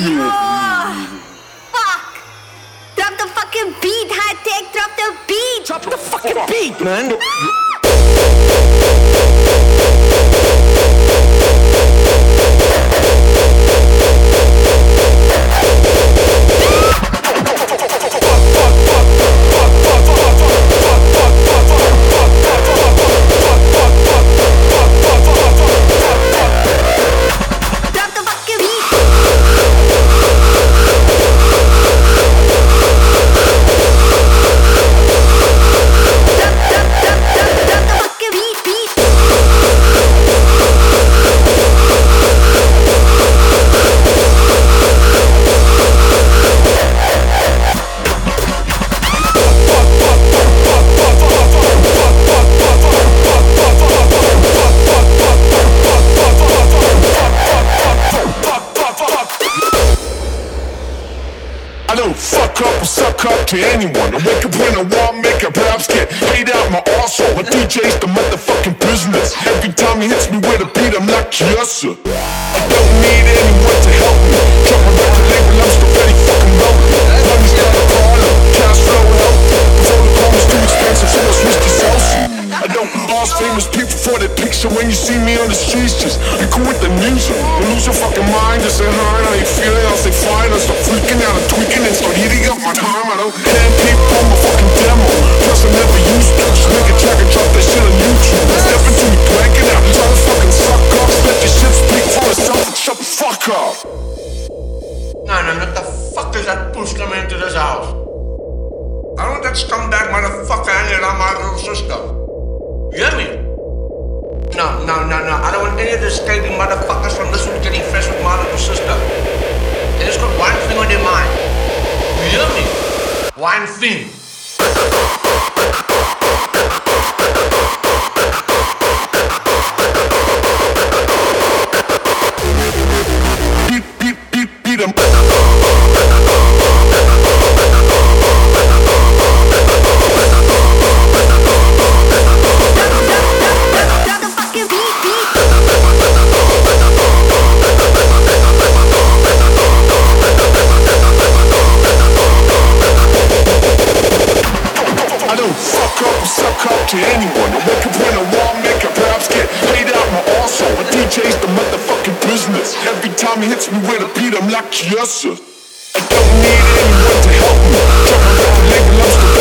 Oh, fuck! Drop the fucking beat, high tech. Drop the beat. Drop the fucking beat, man. Ah! Don't fuck up or suck up to anyone. I wake up when I want, make up raps, get paid out my arsehole. My DJ's the motherfucking business. Every time he hits me with a beat, I'm like, yes sir. Their picture when you see me on the streets. Just be cool with the music. You lose your fucking mind, just say hi, how you feeling? I'll say fine. I start freaking out and tweaking and start eating up my time. I don't hand people on my fucking demo. Plus I never used to. Just make a track and drop that shit on YouTube. Step into me blanking out. Try to fucking suck up. Let your shit speak for itself and shut the fuck up. No, no, what the fuck is that push coming into this house? I want that scumbag motherfucker hanging around my little sister. You hear me? No, no, no, no. I don't want any of the skating motherfuckers from this one getting fresh with my little sister. They just got one thing on their mind. You hear me? One thing. Suck up to anyone. I wake up when I want, make up raps, get paid out my arsehole. My DJ's the motherfucking business. Every time he hits me with a beat, I'm like, yes sir. I don't need anyone to help me. Drop my record label,